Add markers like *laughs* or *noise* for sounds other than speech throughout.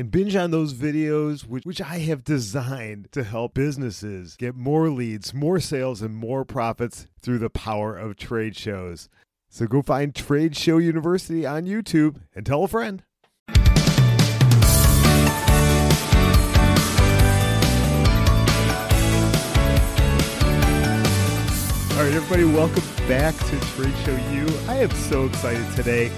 and binge on those videos, which, which I have designed to help businesses get more leads, more sales, and more profits through the power of trade shows. So go find Trade Show University on YouTube and tell a friend. All right, everybody, welcome back to Trade Show U. I am so excited today.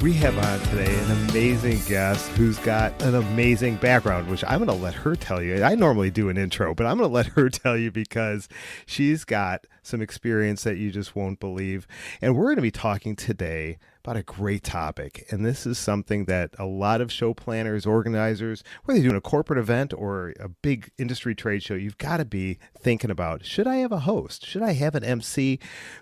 We have on today an amazing guest who's got an amazing background, which I'm going to let her tell you. I normally do an intro, but I'm going *laughs* to let her tell you because she's got some experience that you just won't believe. And we're going to be talking today about a great topic. And this is something that a lot of show planners, organizers, whether you're doing a corporate event or a big industry trade show, you've got to be thinking about should I have a host? Should I have an MC?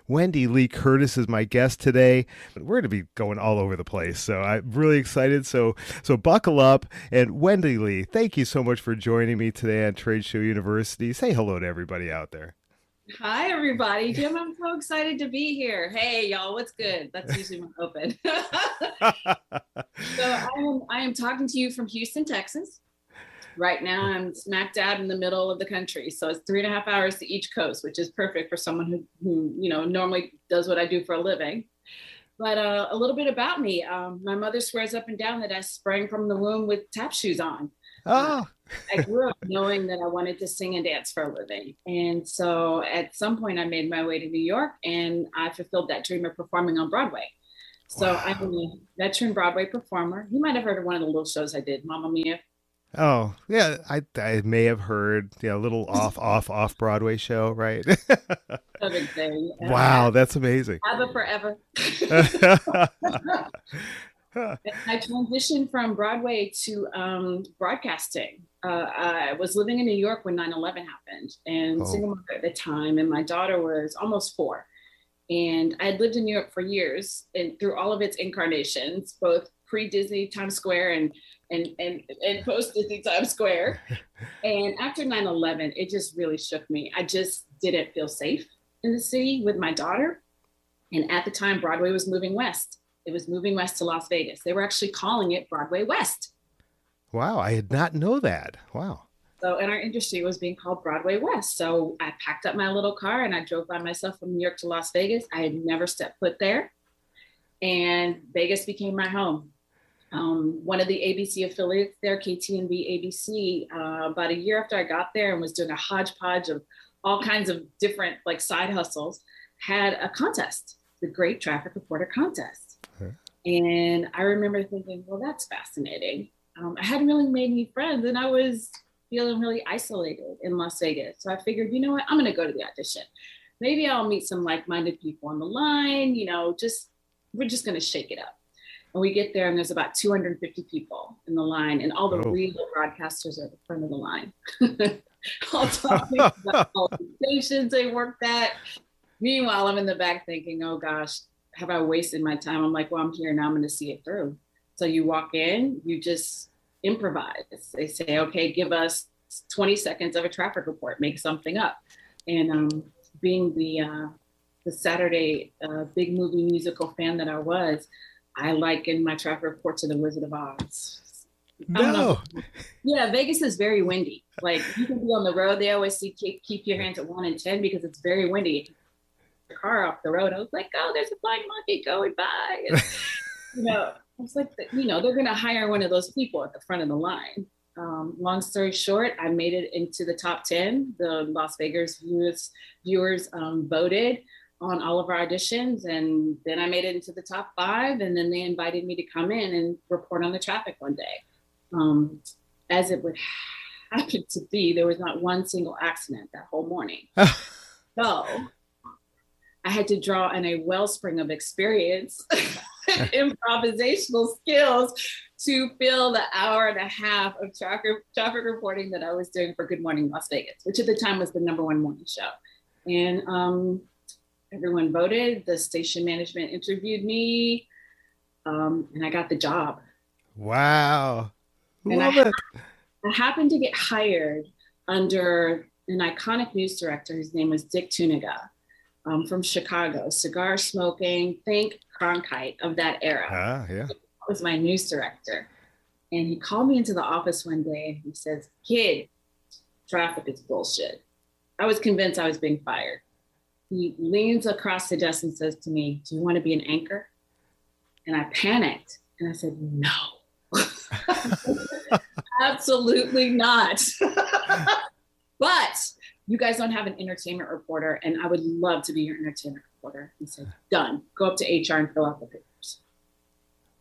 Wendy Lee Curtis is my guest today. We're going to be going all over the place. So I'm really excited. So so buckle up. And Wendy Lee, thank you so much for joining me today on Trade Show University. Say hello to everybody out there. Hi, everybody. Jim, I'm so excited to be here. Hey, y'all, what's good? That's usually my open. *laughs* so I am, I am talking to you from Houston, Texas. Right now, I'm smack dab in the middle of the country. So it's three and a half hours to each coast, which is perfect for someone who, who you know, normally does what I do for a living. But uh, a little bit about me. Um, my mother swears up and down that I sprang from the womb with tap shoes on. Oh. I grew up knowing that I wanted to sing and dance for a living. And so at some point, I made my way to New York and I fulfilled that dream of performing on Broadway. So wow. I'm a veteran Broadway performer. You might have heard of one of the little shows I did, Mamma Mia. Oh yeah, I I may have heard yeah, a little off *laughs* off off Broadway show, right? wow, that's amazing. ABBA forever. *laughs* *laughs* I transitioned from Broadway to um, broadcasting. Uh, I was living in New York when 9 11 happened and oh. single mother at the time, and my daughter was almost four. And I had lived in New York for years and through all of its incarnations, both pre Disney Times Square and and and, and post Disney Times Square. *laughs* and after 9-11, it just really shook me. I just didn't feel safe in the city with my daughter. And at the time, Broadway was moving west. It was moving west to Las Vegas. They were actually calling it Broadway West. Wow, I did not know that. Wow. So, in our industry, it was being called Broadway West. So, I packed up my little car and I drove by myself from New York to Las Vegas. I had never stepped foot there. And Vegas became my home. Um, one of the ABC affiliates there, KTNV ABC, uh, about a year after I got there and was doing a hodgepodge of all kinds of different like side hustles, had a contest, the Great Traffic Reporter Contest. And I remember thinking, well, that's fascinating. Um, I hadn't really made any friends and I was feeling really isolated in Las Vegas. So I figured, you know what, I'm going to go to the audition. Maybe I'll meet some like minded people on the line, you know, just, we're just going to shake it up. And we get there and there's about 250 people in the line and all the oh. real broadcasters are at the front of the line. *laughs* all talking about all the stations they worked at. Meanwhile, I'm in the back thinking, oh gosh, have I wasted my time? I'm like, well, I'm here now. I'm going to see it through. So you walk in, you just improvise. They say, okay, give us 20 seconds of a traffic report, make something up. And um, being the uh, the Saturday uh, big movie musical fan that I was, I liken my traffic report to the Wizard of Oz. No. Yeah, Vegas is very windy. Like you can be on the road. They always say keep, keep your hands at one and ten because it's very windy car off the road. I was like, oh, there's a flying monkey going by. And, *laughs* you know, I was like, you know, they're going to hire one of those people at the front of the line. Um, long story short, I made it into the top 10. The Las Vegas viewers, viewers um, voted on all of our auditions. And then I made it into the top five. And then they invited me to come in and report on the traffic one day. Um, as it would *laughs* happen to be, there was not one single accident that whole morning. *laughs* so I had to draw on a wellspring of experience *laughs* *laughs* improvisational skills to fill the hour and a half of traffic, traffic reporting that I was doing for Good Morning Las Vegas, which at the time was the number one morning show. And um, everyone voted. The station management interviewed me, um, and I got the job. Wow. And Love I, it. I happened to get hired under an iconic news director. His name was Dick Tuniga um, from Chicago, cigar smoking, think Cronkite of that era. Ah, yeah. was my news director. And he called me into the office one day and he says, Kid, traffic is bullshit. I was convinced I was being fired. He leans across the desk and says to me, Do you want to be an anchor? And I panicked and I said, No. *laughs* *laughs* Absolutely not. *laughs* but you guys don't have an entertainment reporter, and I would love to be your entertainment reporter. He said, Done. Go up to HR and fill out the papers.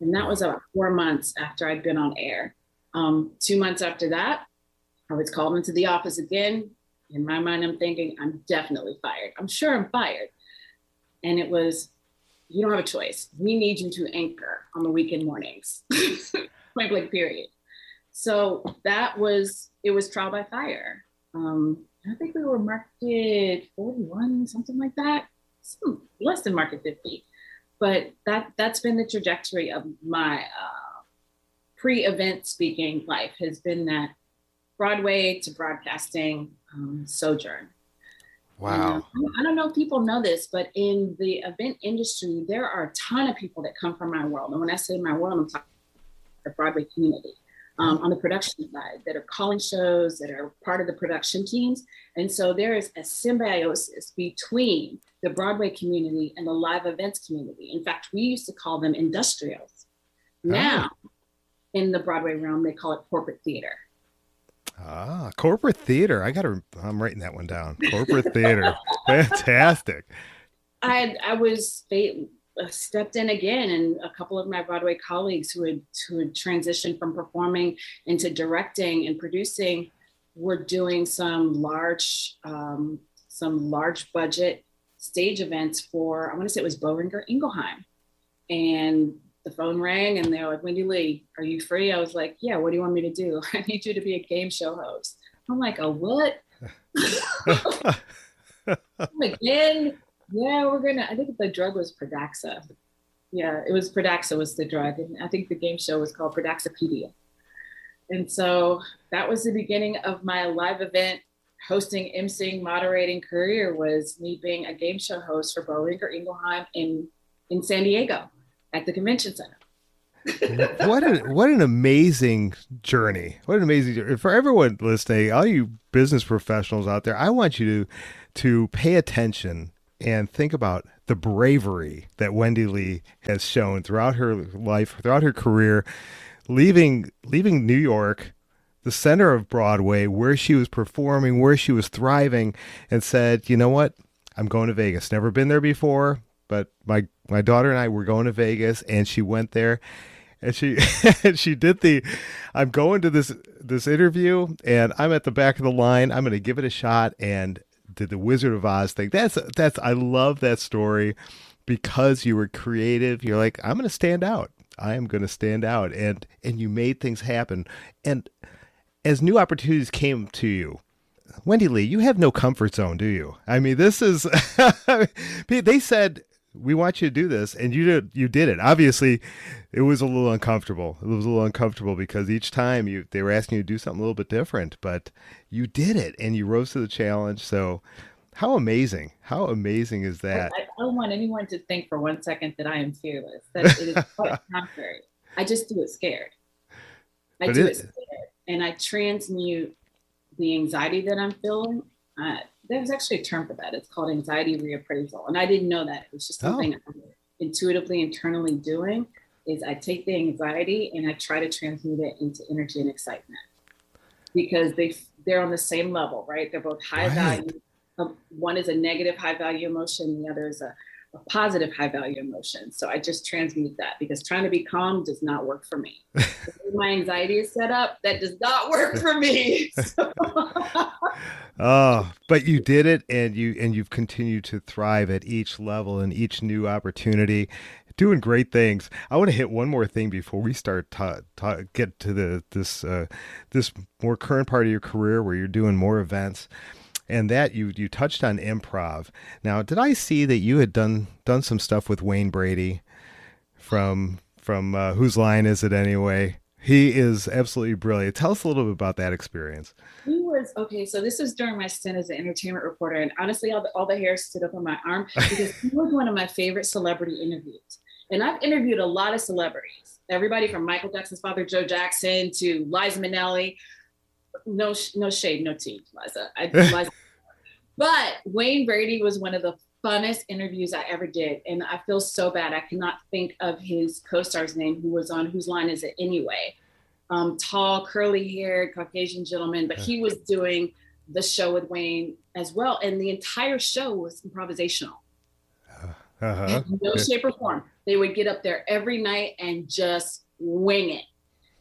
And that was about four months after I'd been on air. Um, two months after that, I was called into the office again. In my mind, I'm thinking, I'm definitely fired. I'm sure I'm fired. And it was, you don't have a choice. We need you to anchor on the weekend mornings. *laughs* Point blank, period. So that was, it was trial by fire. Um, I think we were market 41, something like that. Some less than market 50 but that that's been the trajectory of my uh, pre-event speaking life has been that broadway to broadcasting um, sojourn Wow. And, uh, i don't know if people know this but in the event industry there are a ton of people that come from my world and when i say my world i'm talking the broadway community um, on the production side that are calling shows that are part of the production teams and so there is a symbiosis between the Broadway community and the live events community. In fact, we used to call them industrials. Now, oh. in the Broadway realm, they call it corporate theater. Ah, corporate theater. I got to, I'm writing that one down. Corporate theater. *laughs* Fantastic. I, I was stepped in again, and a couple of my Broadway colleagues who had, who had transitioned from performing into directing and producing were doing some large, um, some large budget stage events for, I want to say it was Boehringer Ingelheim. And the phone rang and they're like, Wendy Lee, are you free? I was like, yeah, what do you want me to do? *laughs* I need you to be a game show host. I'm like, a what? *laughs* *laughs* Again, yeah, we're gonna. I think the drug was Pradaxa. Yeah, it was Pradaxa was the drug, and I think the game show was called Pradaxapedia. And so that was the beginning of my live event hosting, emceeing, moderating career was me being a game show host for Boehringer Ingelheim in in San Diego at the convention center. *laughs* what an what an amazing journey! What an amazing journey for everyone listening. All you business professionals out there, I want you to to pay attention and think about the bravery that Wendy Lee has shown throughout her life, throughout her career, leaving leaving New York the center of Broadway, where she was performing, where she was thriving, and said, "You know what? I'm going to Vegas. Never been there before, but my my daughter and I were going to Vegas, and she went there." and she *laughs* and she did the i'm going to this this interview and i'm at the back of the line i'm going to give it a shot and did the wizard of oz thing. That's that's i love that story because you were creative. You're like i'm going to stand out. I am going to stand out. And and you made things happen. And as new opportunities came to you, Wendy Lee, you have no comfort zone, do you? I mean, this is *laughs* they said we want you to do this, and you did. You did it. Obviously, it was a little uncomfortable. It was a little uncomfortable because each time you they were asking you to do something a little bit different, but you did it, and you rose to the challenge. So, how amazing! How amazing is that? I, I don't want anyone to think for one second that I am fearless. That it is quite *laughs* contrary. I just do it scared. I but do it, it scared and I transmute the anxiety that I'm feeling. Uh, there's actually a term for that. It's called anxiety reappraisal. And I didn't know that. It was just something oh. I'm intuitively internally doing is I take the anxiety and I try to transmute it into energy and excitement because they they're on the same level, right? They're both high right. value. Um, one is a negative high value emotion, the other is a a positive high value emotion. So I just transmute that because trying to be calm does not work for me. *laughs* my anxiety is set up, that does not work for me. *laughs* *laughs* oh, but you did it and you and you've continued to thrive at each level and each new opportunity doing great things. I want to hit one more thing before we start to, to get to the this uh, this more current part of your career where you're doing more events and that you you touched on improv. Now, did I see that you had done done some stuff with Wayne Brady from from uh, whose line is it anyway? He is absolutely brilliant. Tell us a little bit about that experience. He was okay. So this was during my stint as an entertainment reporter, and honestly, all the, all the hair stood up on my arm *laughs* because he was one of my favorite celebrity interviews. And I've interviewed a lot of celebrities, everybody from Michael Jackson's father, Joe Jackson, to Liza Minnelli, no no shade, no tea, Liza. I, *laughs* Liza. but Wayne Brady was one of the funnest interviews I ever did, and I feel so bad. I cannot think of his co-star's name, who was on Whose Line Is It Anyway? Um, tall, curly-haired Caucasian gentleman, but he was doing the show with Wayne as well, and the entire show was improvisational. Uh-huh. No shape or form. They would get up there every night and just wing it.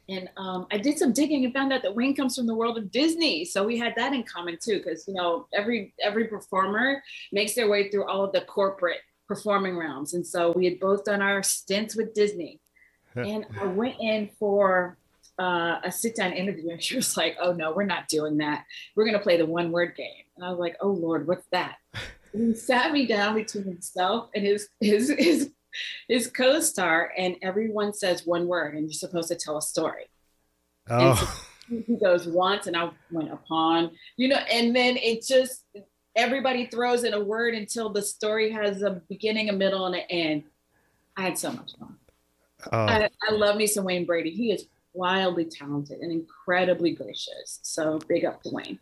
And um, I did some digging and found out that Wayne comes from the world of Disney, so we had that in common too. Because you know, every every performer makes their way through all of the corporate performing realms, and so we had both done our stints with Disney. *laughs* and I went in for uh, a sit down interview, and she was like, "Oh no, we're not doing that. We're gonna play the one word game." And I was like, "Oh Lord, what's that?" And *laughs* he sat me down between himself and his his his his co-star, and everyone says one word, and you're supposed to tell a story. Oh. So he goes once, and I went upon, you know, and then it just everybody throws in a word until the story has a beginning, a middle, and an end. I had so much fun. Oh. I, I love me some Wayne Brady. He is wildly talented and incredibly gracious. So big up to Wayne.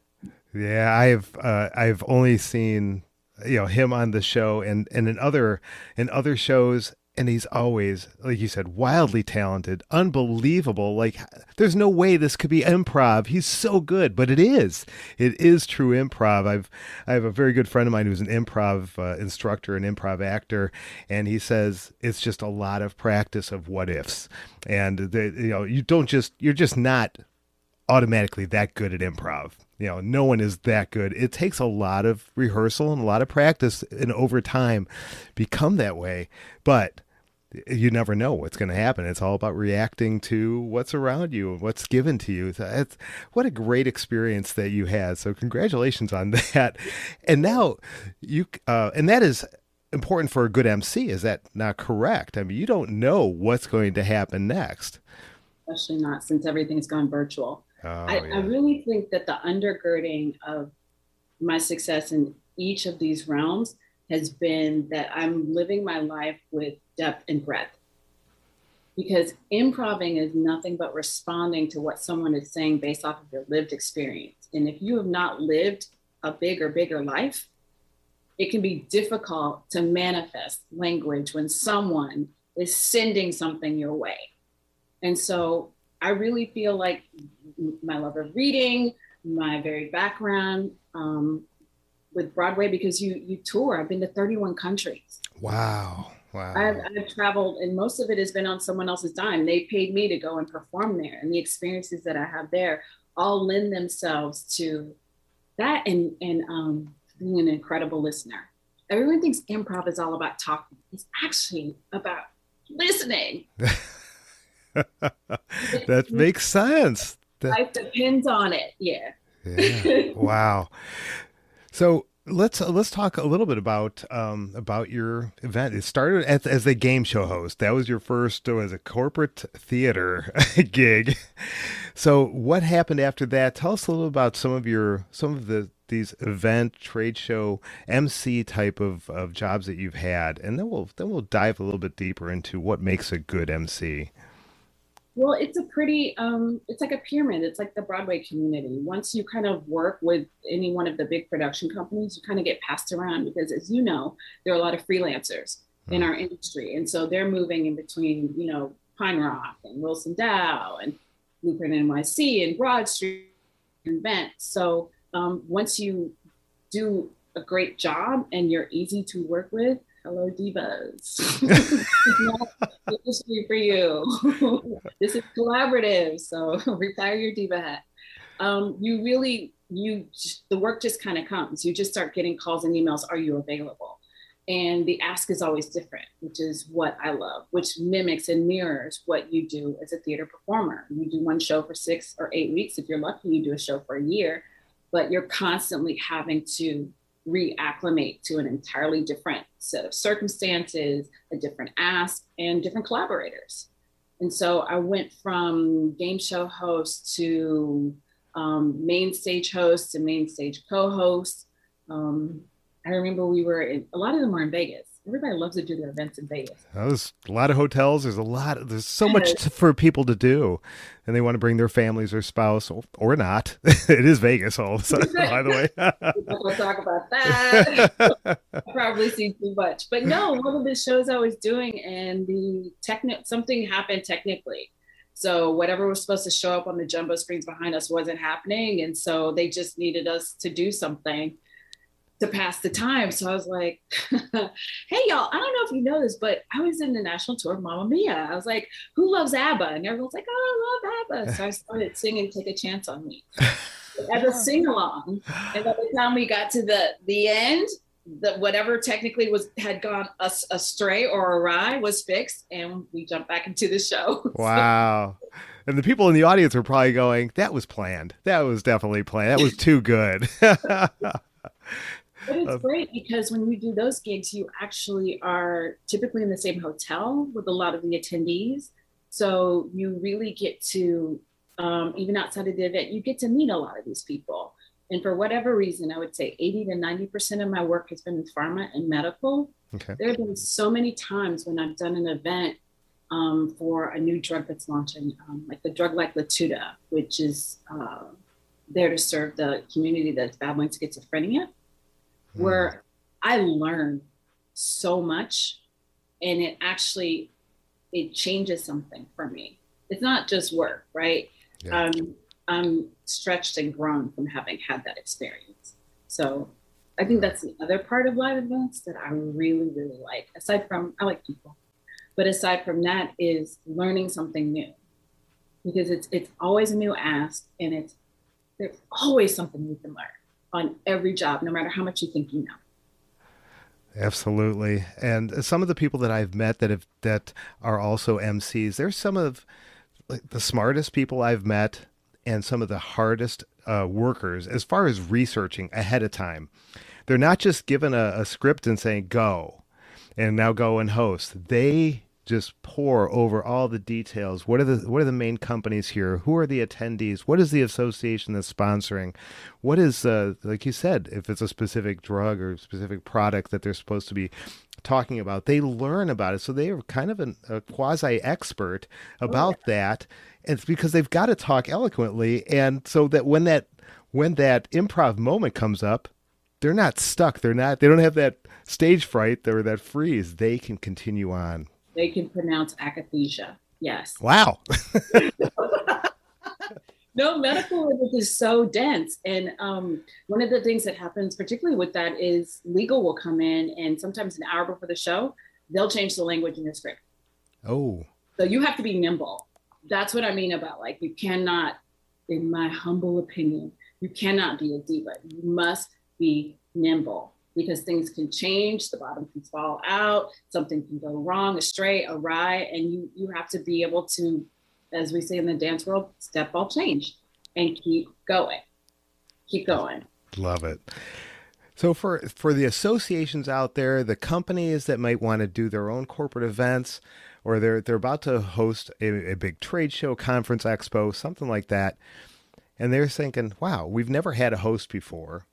Yeah, I've uh, I've only seen you know him on the show and and in other in other shows. And he's always like you said wildly talented unbelievable. Like there's no way this could be improv. He's so good but it is. It is true improv. I've i have a very good friend of mine who's an improv uh, instructor and improv actor. And he says it's just a lot of practice of what ifs. And they, you know you don't just you're just not automatically that good at improv you know no one is that good. It takes a lot of rehearsal and a lot of practice and over time become that way but you never know what's going to happen. It's all about reacting to what's around you and what's given to you. It's, what a great experience that you had. So congratulations on *laughs* that. And now you uh, and that is important for a good mc is that not correct? I mean you don't know what's going to happen next. Especially not since everything's gone virtual Oh, I, yeah. I really think that the undergirding of my success in each of these realms has been that I'm living my life with depth and breadth. Because improving is nothing but responding to what someone is saying based off of your lived experience. And if you have not lived a bigger, bigger life, it can be difficult to manifest language when someone is sending something your way. And so I really feel like my love of reading, my very background um, with Broadway, because you you tour. I've been to 31 countries. Wow. Wow. I've, I've, traveled, and most of it has been on someone else's dime. They paid me to go and perform there, and the experiences that I have there all lend themselves to that and and um, being an incredible listener. Everyone thinks improv is all about talking. It's actually about listening. *laughs* *laughs* that makes sense. That... Life depends on it. Yeah. yeah. *laughs* Wow. So let's uh, let's talk a little bit about um, about your event. It started as, as a game show host. That was your first uh, as a corporate theater *laughs* gig. So what happened after that? Tell us a little about some of your some of the these event trade show MC type of, of jobs that you've had, and then we'll then we'll dive a little bit deeper into what makes a good MC. Well, it's a pretty, um, it's like a pyramid. It's like the Broadway community. Once you kind of work with any one of the big production companies, you kind of get passed around because, as you know, there are a lot of freelancers mm. in hmm. our industry. And so they're moving in between, you know, Pine Rock and Wilson Dow and Blueprint NYC and Broad Street and Vent. So um, once you do a great job and you're easy to work with, hello divas *laughs* this is for you *laughs* this is collaborative so *laughs* retire your diva hat um, you really you the work just kind of comes you just start getting calls and emails are you available and the ask is always different, which is what I love, which mimics and mirrors what you do as a theater performer. You do one show for six or eight weeks. If you're lucky, you do a show for a year, but you're constantly having to reacclimate to an entirely different set of circumstances, a different ask, and different collaborators. And so I went from game show host to um, main stage host to main stage co host. Um, I remember we were in, a lot of them were in Vegas. Everybody loves to do their events in Vegas. There's a lot of hotels. There's a lot. There's so much to, for people to do, and they want to bring their families or spouse or, or not. *laughs* it is Vegas all of a sudden, by the way. we'll talk about that. *laughs* *laughs* probably seen too much, but no. One of the shows I was doing, and the technic something happened technically. So whatever was supposed to show up on the jumbo screens behind us wasn't happening, and so they just needed us to do something to pass the time. So I was like, *laughs* hey, y'all, I don't know if you know this, but I was in the national tour of Mamma Mia. I was like, who loves ABBA? And everyone's like, oh, I love ABBA. So I started singing Take a Chance on Me as a *laughs* sing along. And by the time we got to the, the end, the, whatever technically was had gone us astray or awry was fixed and we jumped back into the show. *laughs* Wow. And the people in the audience were probably going, that was planned. That was definitely planned. That was too good. But it's great because when you do those gigs, you actually are typically in the same hotel with a lot of the attendees. So you really get to, um, even outside of the event, you get to meet a lot of these people. And for whatever reason, I would say 80 to 90% of my work has been with pharma and medical. Okay. There have been so many times when I've done an event um, for a new drug that's launching, um, like the drug like Latuda, which is uh, there to serve the community that's battling schizophrenia where mm. I learned so much and it actually it changes something for me. It's not just work, right? Yeah. Um, I'm stretched and grown from having had that experience. So I think that's the other part of live events that I really, really like. Aside from I like people, but aside from that is learning something new, because it's it's always a new ask, and it's there's always something you can learn on every job, no matter how much you think you know. Absolutely. And some of the people that I've met that have that are also MCs, they're some of like, the smartest people I've met and some of the hardest uh, workers as far as researching ahead of time. They're not just given a, a script and saying go and now go and host. They just pour over all the details. What are the what are the main companies here? Who are the attendees? What is the association that's sponsoring? What is uh, like you said, if it's a specific drug or specific product that they're supposed to be talking about, they learn about it. So they are kind of an, a quasi expert about oh, yeah. that. And it's because they've got to talk eloquently, and so that when that when that improv moment comes up, they're not stuck. They're not. They don't have that stage fright or that freeze. They can continue on they can pronounce akathisia. Yes. Wow. *laughs* no, medical is so dense. And um, one of the things that happens, particularly with that, is legal will come in and sometimes an hour before the show, they'll change the language in the script. Oh. So you have to be nimble. That's what I mean about like, you cannot, in my humble opinion, you cannot be a diva. You must be nimble because things can change, the bottom can fall out, something can go wrong, astray, awry, and you you have to be able to, as we say in the dance world, step all change and keep going. Keep going. Love it. So for for the associations out there, the companies that might want to do their own corporate events, or they're they're about to host a, a big trade show, conference, expo, something like that, and they're thinking, "Wow, we've never had a host before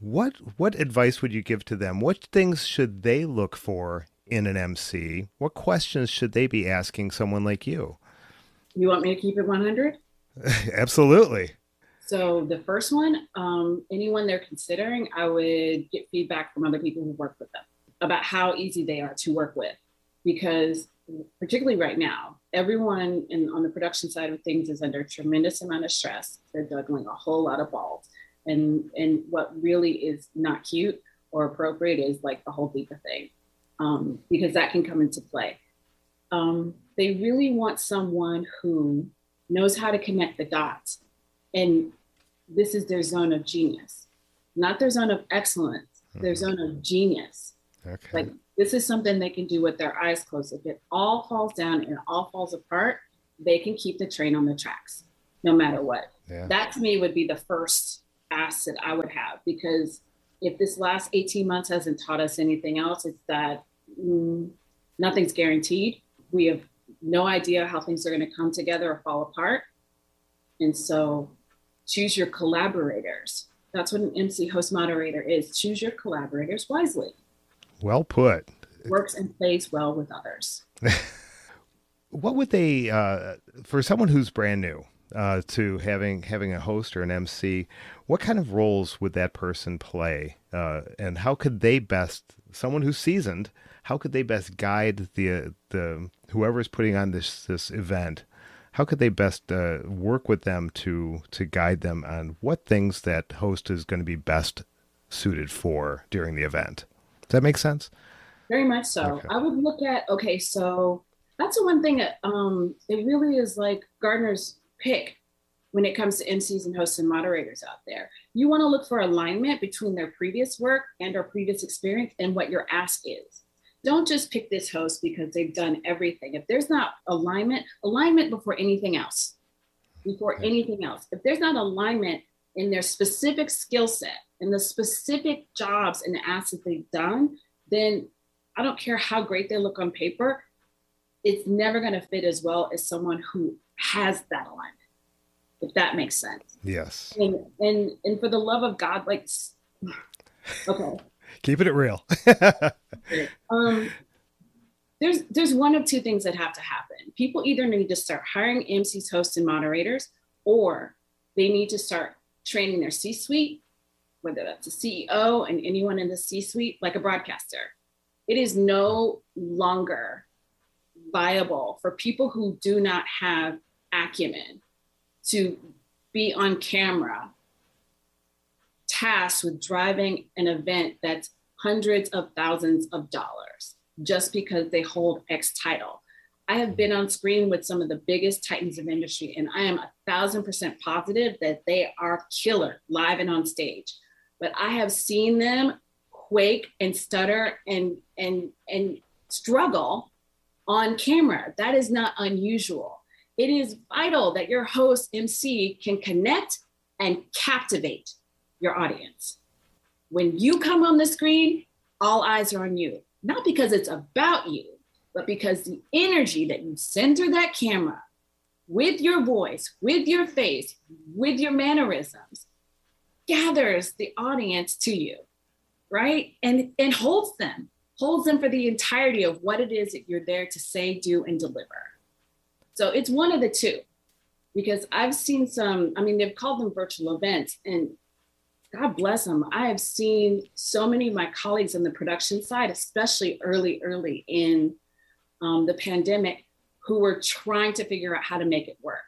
what what advice would you give to them? What things should they look for in an MC? What questions should they be asking someone like you? You want me to keep it 100? *laughs* Absolutely. So the first one, um, anyone they're considering, I would get feedback from other people who work with them about how easy they are to work with, because particularly right now, everyone in, on the production side of things is under a tremendous amount of stress. They're juggling a whole lot of balls and and what really is not cute or appropriate is like the whole diva thing um, because that can come into play um, they really want someone who knows how to connect the dots and this is their zone of genius not their zone of excellence their mm-hmm. zone of genius Okay. Like this is something they can do with their eyes closed. If it all falls down and it all falls apart, they can keep the train on the tracks no matter what. Yeah. That to me would be the first asset I would have because if this last 18 months hasn't taught us anything else, it's that mm, nothing's guaranteed. We have no idea how things are going to come together or fall apart. And so choose your collaborators. That's what an MC host moderator is. Choose your collaborators wisely. Well put. Works and plays well with others. *laughs* what would they, uh, for someone who's brand new uh, to having having a host or an MC, what kind of roles would that person play, uh, and how could they best, someone who's seasoned, how could they best guide the the whoever's putting on this this event? How could they best uh, work with them to to guide them on what things that host is going to be best suited for during the event? Does that make sense? Very much so. Okay. I would look at okay, so that's the one thing that um, it really is like Gardner's pick when it comes to MCs and hosts and moderators out there. You want to look for alignment between their previous work and or previous experience and what your ask is. Don't just pick this host because they've done everything. If there's not alignment, alignment before anything else. Before anything else. If there's not alignment in their specific skill set and the specific jobs and asks that they've done, then I don't care how great they look on paper, it's never going to fit as well as someone who has that alignment if that makes sense. Yes. And and and for the love of God, like *sighs* okay. Keeping it real. *laughs* um there's there's one of two things that have to happen. People either need to start hiring MCs, hosts, and moderators, or they need to start training their C-suite, whether that's a CEO and anyone in the C-suite, like a broadcaster. It is no longer viable for people who do not have acumen to be on camera tasked with driving an event that's hundreds of thousands of dollars just because they hold X title. I have been on screen with some of the biggest titans of industry, and I am a thousand percent positive that they are killer live and on stage. But I have seen them quake and stutter and and and struggle on camera. That is not unusual it is vital that your host MC can connect and captivate your audience. When you come on the screen, all eyes are on you, not because it's about you, but because the energy that you send through that camera with your voice, with your face, with your mannerisms gathers the audience to you, right? And, and holds them, holds them for the entirety of what it is that you're there to say, do, and deliver. So it's one of the two, because I've seen some, I mean, they've called them virtual events, and God bless them. I have seen so many of my colleagues on the production side, especially early, early in um, the pandemic, who were trying to figure out how to make it work.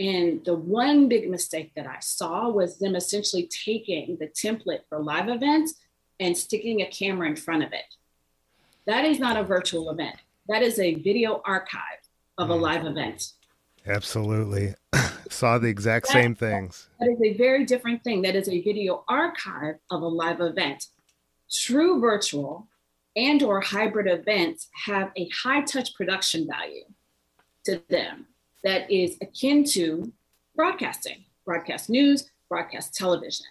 And the one big mistake that I saw was them essentially taking the template for live events and sticking a camera in front of it. That is not a virtual event. That is a video archive of a mm. live event. Absolutely. *clears throat* Saw the exact that, same things. That is a very different thing. That is a video archive of a live event. True virtual and or hybrid events have a high touch production value to them that is akin to broadcasting, broadcast news, broadcast television.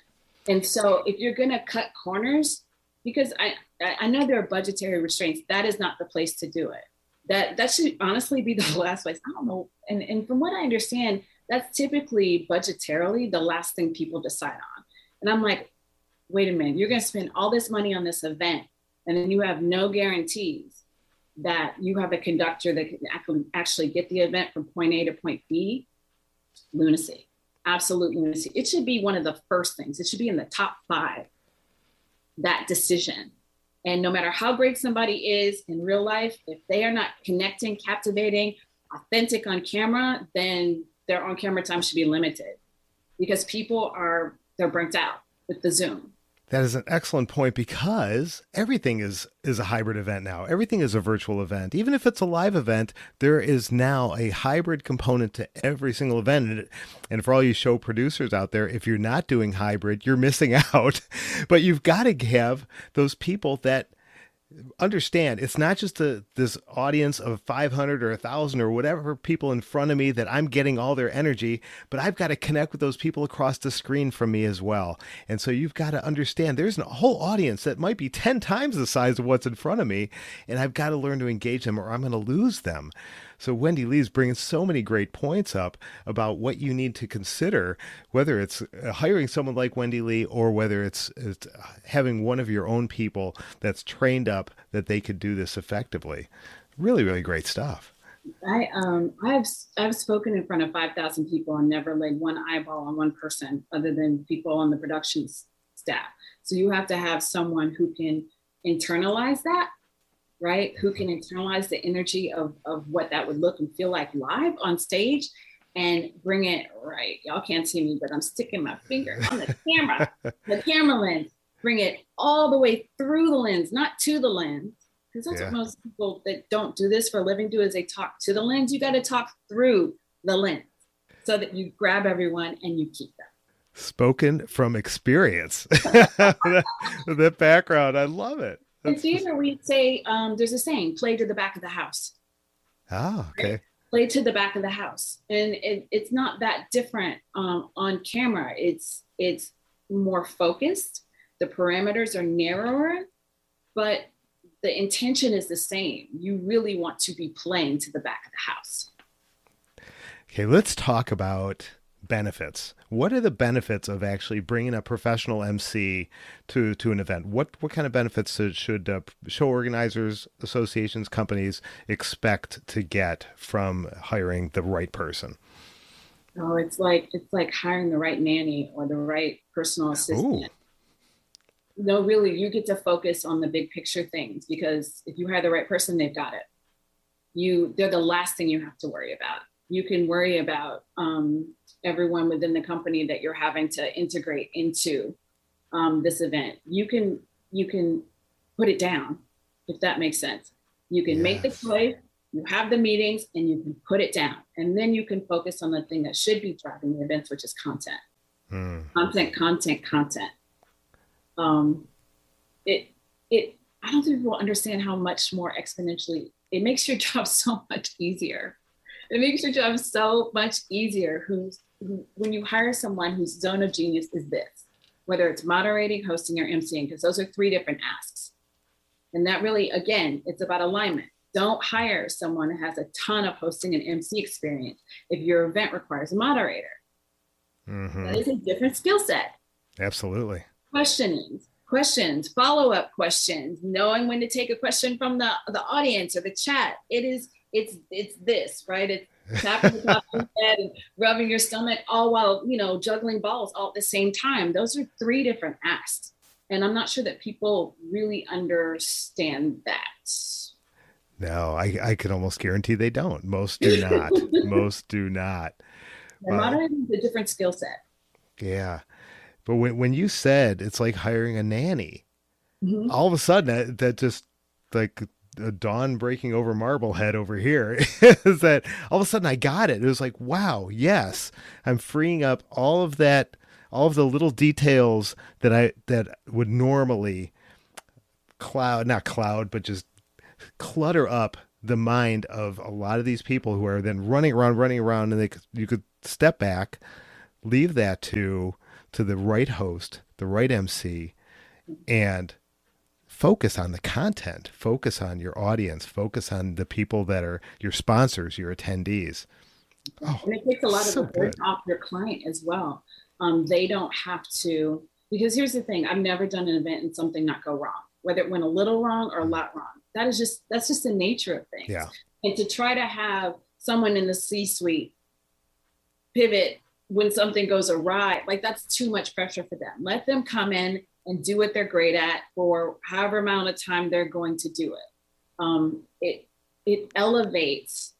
And so if you're going to cut corners, because I, I know there are budgetary restraints, that is not the place to do it that that should honestly be *laughs* the last place. I don't know. And and from what I understand, that's typically budgetarily the last thing people decide on. And I'm like, wait a minute, you're gonna spend all this money on this event, and then you have no guarantees that you have a conductor that can actually get the event from point A to point B. Lunacy. Absolute lunacy. It should be one of the first things. It should be in the top five. That decision and no matter how great somebody is in real life, if they are not connecting, captivating, authentic on camera, then their on camera time should be limited because people are they're burnt out with the Zoom. That is an excellent point because everything is is a hybrid event now. Everything is a virtual event. Even if it's a live event, there is now a hybrid component to every single event. And for all you show producers out there, if you're not doing hybrid, you're missing *laughs* out. but you've got to have those people that understand it's not just a, this audience of 500 or 1000 or whatever people in front of me that i'm getting all their energy but i've got to connect with those people across the screen from me as well. And so you've got to understand there's a whole audience that might be 10 times the size of what's in front of me and i've got to learn to engage them or i'm going to lose them so Wendy Lee's bringing so many great points up about what you need to consider, whether it's uh, hiring someone like Wendy Lee or whether it's, it's having one of your own people that's trained up that they could do this effectively. Really, really great stuff. I um I've I've spoken in front of five thousand people and never laid one eyeball on one person other than people on the production staff. So you have to have someone who can internalize that right? Who can internalize the energy of, of what that would look and feel like live on stage and bring it right. Y'all can't see me, but I'm sticking my finger on the camera, *laughs* the camera lens, bring it all the way through the lens, not to the lens. Because that's yeah. what most people that don't do this for a living do is they talk to the lens. You got to talk through the lens so that you grab everyone and you keep them spoken from experience. *laughs* *laughs* that, that, background, I love it. In theater, we'd say um, there's a saying: "Play to the back of the house." Ah, okay. Right? Play to the back of the house, and it, it's not that different um, on camera. It's it's more focused. The parameters are narrower, but the intention is the same. You really want to be playing to the back of the house. Okay, let's talk about benefits. What are the benefits of actually bringing a professional MC to to an event? What what kind of benefits should uh, show organizers, associations, companies expect to get from hiring the right person? Oh, it's like it's like hiring the right nanny or the right personal assistant. Ooh. No, really, you get to focus on the big picture things because if you hire the right person, they've got it. You, they're the last thing you have to worry about. You can worry about um, everyone within the company that you're having to integrate into um, this event. You can you can put it down if that makes sense. You can yes. make the choice, you have the meetings, and you can put it down, and then you can focus on the thing that should be driving the events, which is content, mm. content, content, content. Um, it it I don't think people understand how much more exponentially it makes your *laughs* job so much easier. It makes your job so much easier. Who's when you hire someone whose zone of genius is this, whether it's moderating, hosting, or emceeing, because those are three different asks. And that really, again, it's about alignment. Don't hire someone who has a ton of hosting and MC experience if your event requires a moderator. Mm-hmm. That is a different skill set. Absolutely. Questioning, questions, follow up questions, knowing when to take a question from the, the audience or the chat. It is, it's, it's this, right? It's tapping the top of your head and rubbing your stomach, all while you know juggling balls all at the same time. Those are three different acts, and I'm not sure that people really understand that. No, I I can almost guarantee they don't. Most do *laughs* not. Most do not. Is a different skill set. Yeah, but when when you said it's like hiring a nanny, mm-hmm. all of a sudden that, that just like dawn breaking over Marblehead over here *laughs* is that all of a sudden I got it. It was like, wow, yes, I'm freeing up all of that, all of the little details that I that would normally cloud, not cloud, but just clutter up the mind of a lot of these people who are then running around, running around, and they you could step back, leave that to to the right host, the right MC, and focus on the content, focus on your audience, focus on the people that are your sponsors, your attendees. Oh, and it takes a lot so of the burden off your client as well. Um, they don't have to, because here's the thing I've never done an event and something not go wrong, whether it went a little wrong or a lot wrong. That is just, that's just the nature of things. Yeah. And to try to have someone in the C suite pivot when something goes awry, like that's too much pressure for them. Let them come in and do what they're great at for however amount of time they're going to do it. Um, it it elevates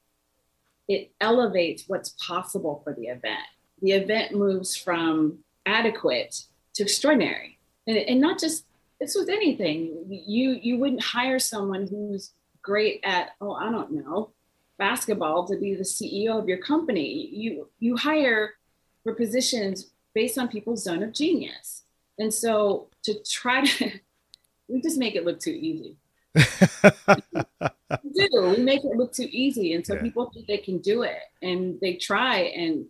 it elevates what's possible for the event. The event moves from adequate to extraordinary, and, and not just this with anything. You you wouldn't hire someone who's great at oh I don't know basketball to be the CEO of your company. You you hire for positions based on people's zone of genius and so to try to, *laughs* we just make it look too easy. *laughs* we do. We make it look too easy. And so yeah. people think they can do it and they try and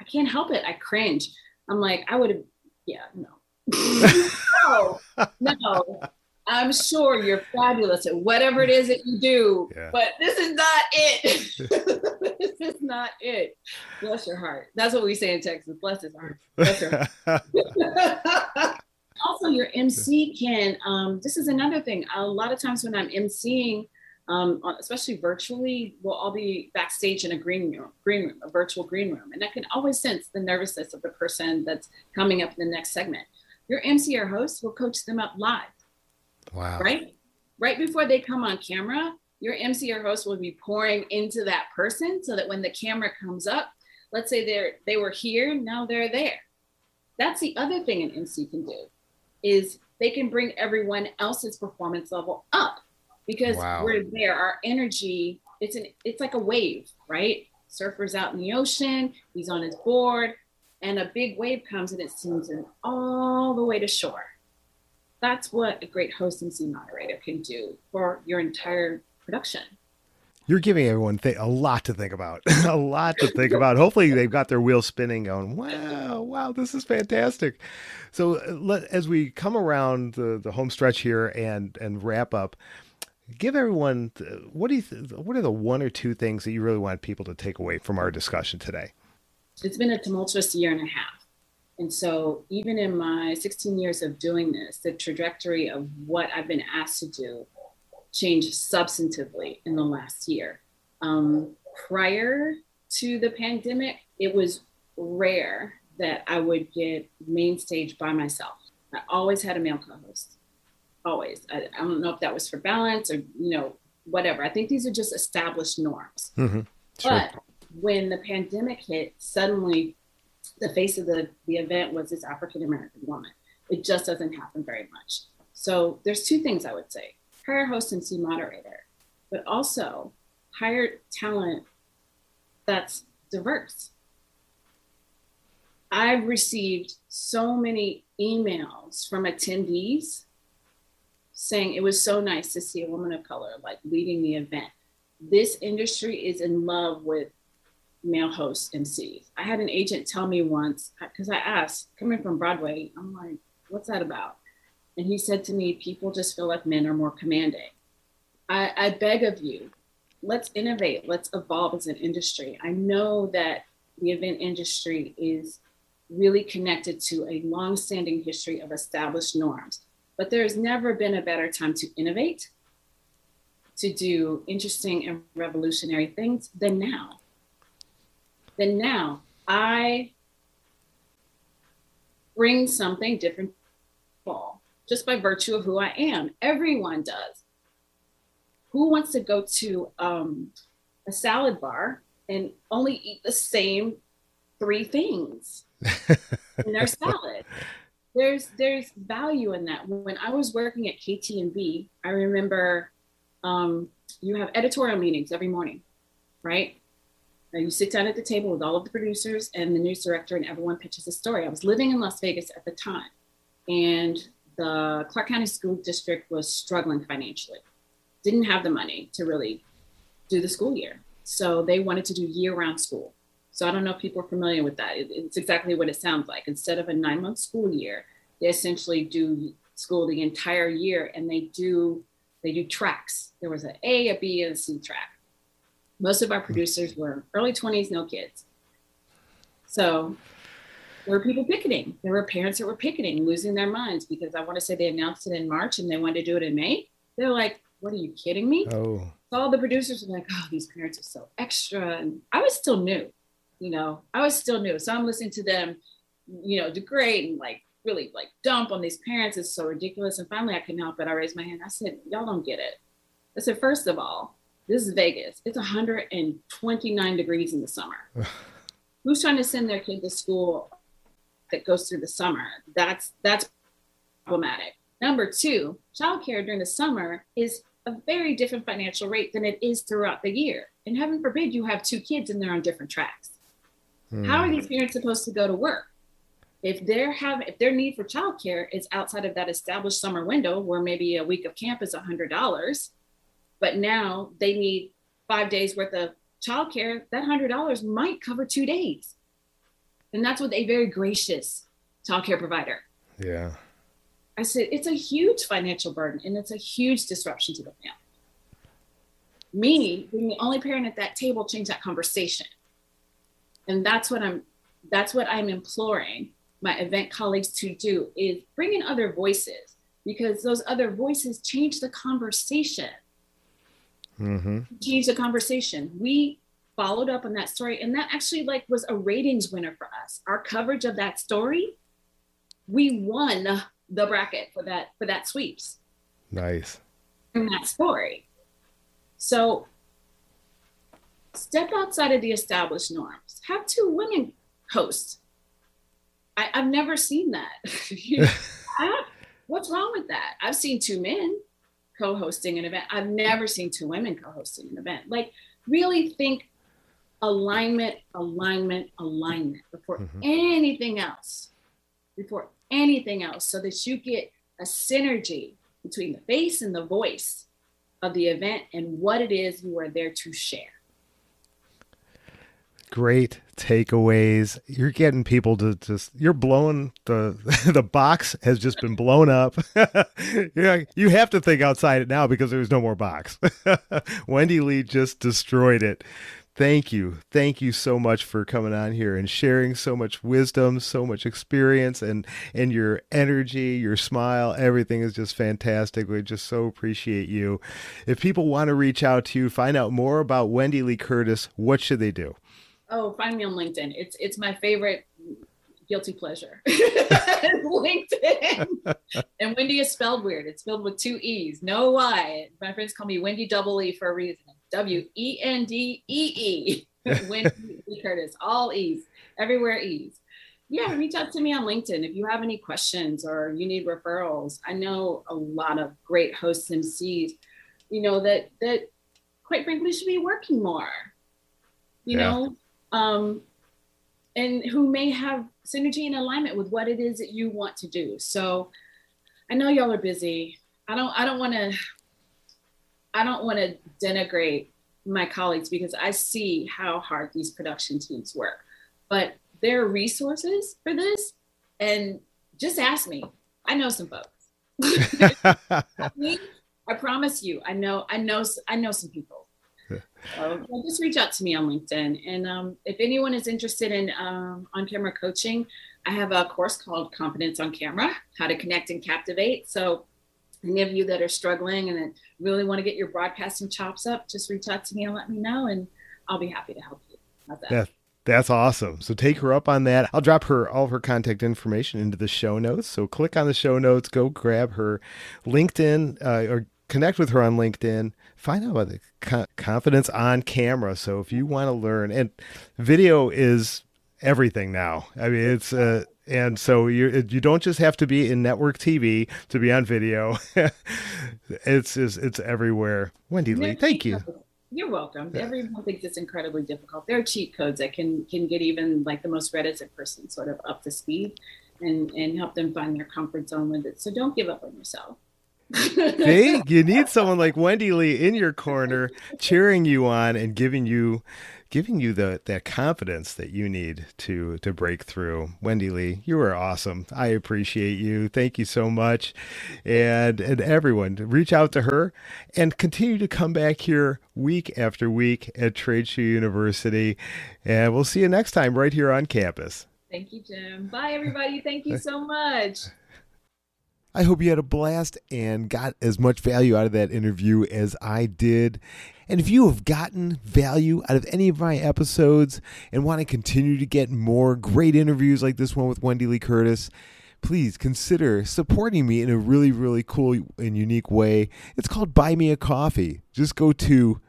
I can't help it. I cringe. I'm like, I would have, yeah, no. *laughs* no, no. I'm sure you're fabulous at whatever it is that you do, yeah. but this is not it. *laughs* this is not it. Bless your heart. That's what we say in Texas. Bless his heart. Bless your heart. *laughs* also, your MC can. Um, this is another thing. A lot of times when I'm MCing, um, especially virtually, we'll all be backstage in a green room, green room, a virtual green room, and I can always sense the nervousness of the person that's coming up in the next segment. Your MC or host will coach them up live Wow. Right? Right before they come on camera, your MC or host will be pouring into that person so that when the camera comes up, let's say they're they were here, now they're there. That's the other thing an MC can do is they can bring everyone else's performance level up because wow. we're there. Our energy, it's an it's like a wave, right? Surfer's out in the ocean, he's on his board, and a big wave comes and it sends him all the way to shore that's what a great host MC moderator can do for your entire production. You're giving everyone th- a lot to think about, *laughs* a lot to think about. Hopefully, they've got their wheels spinning, going, "Wow, wow, this is fantastic." So, uh, let, as we come around the, the home stretch here and and wrap up, give everyone what do you th- what are the one or two things that you really want people to take away from our discussion today? It's been a tumultuous year and a half and so, even in my 16 years of doing this, the trajectory of what I've been asked to do changed substantively in the last year. Um, prior to the pandemic, it was rare that I would get main stage by myself. I always had a male co host, always. I, I, don't know if that was for balance or, you know, whatever. I think these are just established norms. Mm-hmm. Sure. But when the pandemic hit, suddenly the face of the, the event was this African American woman. It just doesn't happen very much. So there's two things I would say hire host and MC moderator, but also hire talent that's diverse. I've received so many emails from attendees saying it was so nice to see a woman of color like leading the event. This industry is in love with male hosts MCs. I had an agent tell me once, because I asked, coming from Broadway, I'm like, what's that about? And he said to me, people just feel like men are more commanding. I, I beg of you, let's innovate, let's evolve as an industry. I know that the event industry is really connected to a long-standing history of established norms, but there has never been a better time to innovate, to do interesting and revolutionary things than now then now I bring something different just by virtue of who I am. Everyone does. Who wants to go to um, a salad bar and only eat the same three things in their *laughs* salad? There's there's value in that. When I was working at KTNV, I remember um, you have editorial meetings every morning, right? You sit down at the table with all of the producers and the news director, and everyone pitches a story. I was living in Las Vegas at the time, and the Clark County School District was struggling financially, didn't have the money to really do the school year. So they wanted to do year round school. So I don't know if people are familiar with that. It, it's exactly what it sounds like. Instead of a nine month school year, they essentially do school the entire year and they do they do tracks. There was an A, a B, and a C track most of our producers were early 20s, no kids. So there were people picketing. There were parents that were picketing, losing their minds because I want to say they announced it in March and they wanted to do it in May. They're like, what are you kidding me? Oh. So all the producers were like, oh, these parents are so extra. And I was still new, you know, I was still new. So I'm listening to them, you know, degrade and like really like dump on these parents. It's so ridiculous. And finally I couldn't help it. I raised my hand. I said, y'all don't get it. I said, first of all, this is Vegas. It's 129 degrees in the summer. *sighs* Who's trying to send their kid to school that goes through the summer? That's that's problematic. Number two, childcare during the summer is a very different financial rate than it is throughout the year. And heaven forbid you have two kids and they're on different tracks. Hmm. How are these parents supposed to go to work? if they're have if their need for childcare is outside of that established summer window where maybe a week of camp is hundred dollars, but now they need five days worth of childcare, that hundred dollars might cover two days. And that's with a very gracious childcare provider. Yeah. I said it's a huge financial burden and it's a huge disruption to the family. Me being the only parent at that table changed that conversation. And that's what I'm that's what I'm imploring my event colleagues to do is bring in other voices because those other voices change the conversation. Mm-hmm. Change the conversation. We followed up on that story, and that actually like was a ratings winner for us. Our coverage of that story, we won the bracket for that for that sweeps. Nice. In that story. So step outside of the established norms. Have two women host I, have never seen that. *laughs* *laughs* I, what's wrong with that? I've seen two men co-hosting an event. I've never seen two women co-hosting an event. Like really think alignment, alignment, alignment before mm-hmm. anything else. Before anything else, so that you get a synergy between the face and the voice of the event and what it is you are there to share great takeaways. You're getting people to just you're blowing the *laughs* the box has just been blown up. *laughs* yeah, you have to think outside it now because there's no more box. *laughs* Wendee Lee just destroyed it. Thank you. Thank you so much for coming on here and sharing so much wisdom, so much experience and and your energy, your smile, everything is just fantastic. We just so appreciate you. If people want to reach out to you, find out more about Wendee Lee Curtis, what should they do? Oh, find me on LinkedIn. It's it's my favorite guilty pleasure. *laughs* LinkedIn. *laughs* and Wendee is spelled weird. It's spelled with two E's. No Y. My friends call me Wendee double E for a reason. W E N D E E. *laughs* Wendee e. Curtis. All E's. Everywhere E's. Yeah, reach out to me on LinkedIn if you have any questions or you need referrals. I know a lot of great hosts and MCs, you know, that that quite frankly should be working more. You yeah. know, um, and who may have synergy and alignment with what it is that you want to do. So I know y'all are busy. I don't I don't want to I don't want to denigrate my colleagues because I see how hard these production teams work. But there are resources for this and just ask me. I know some folks. *laughs* *laughs* I promise you, I know I know I know some people so well, just reach out to me on LinkedIn. And um, if anyone is interested in um, on camera coaching, I have a course called Confidence on Camera How to Connect and Captivate. So, any of you that are struggling and really want to get your broadcasting chops up, just reach out to me and let me know, and I'll be happy to help you. How's that? Yeah. That's awesome. So take her up on that. I'll drop her all of her contact information into the show notes. So click on the show notes, go grab her LinkedIn uh, or connect with her on LinkedIn find out about the confidence on camera. So if you want to learn, and video is everything now. I mean, it's uh, and so you you don't just have to be in network TV to be on video. *laughs* it's, it's it's everywhere. Wendee Lee, thank you. You're welcome. Everyone thinks it's incredibly difficult. There are cheat codes that can can get even like the most reticent person sort of up to speed and and help them find their comfort zone with it. So don't give up on yourself. You need someone like Wendee Lee in your corner, cheering you on and giving you giving you the that confidence that you need to to break through. Wendee Lee, you are awesome. I appreciate you. Thank you so much. And and everyone, reach out to her and continue to come back here week after week at Trade Show University. And we'll see you next time right here on campus. Thank you, Jim. Bye everybody. Thank you so much. I hope you had a blast and got as much value out of that interview as I did. And if you have gotten value out of any of my episodes and want to continue to get more great interviews like this one with Wendee Lee Curtis, please consider supporting me in a really, really cool and unique way. It's called Buy Me a Coffee. Just go to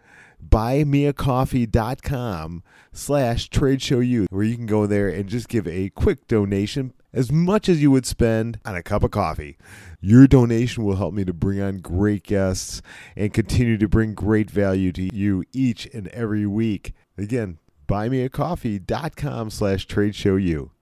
buymeacoffee.com slash trade show you where you can go there and just give a quick donation as much as you would spend on a cup of coffee. Your donation will help me to bring on great guests and continue to bring great value to you each and every week. Again, buymeacoffee.com slash trade show you.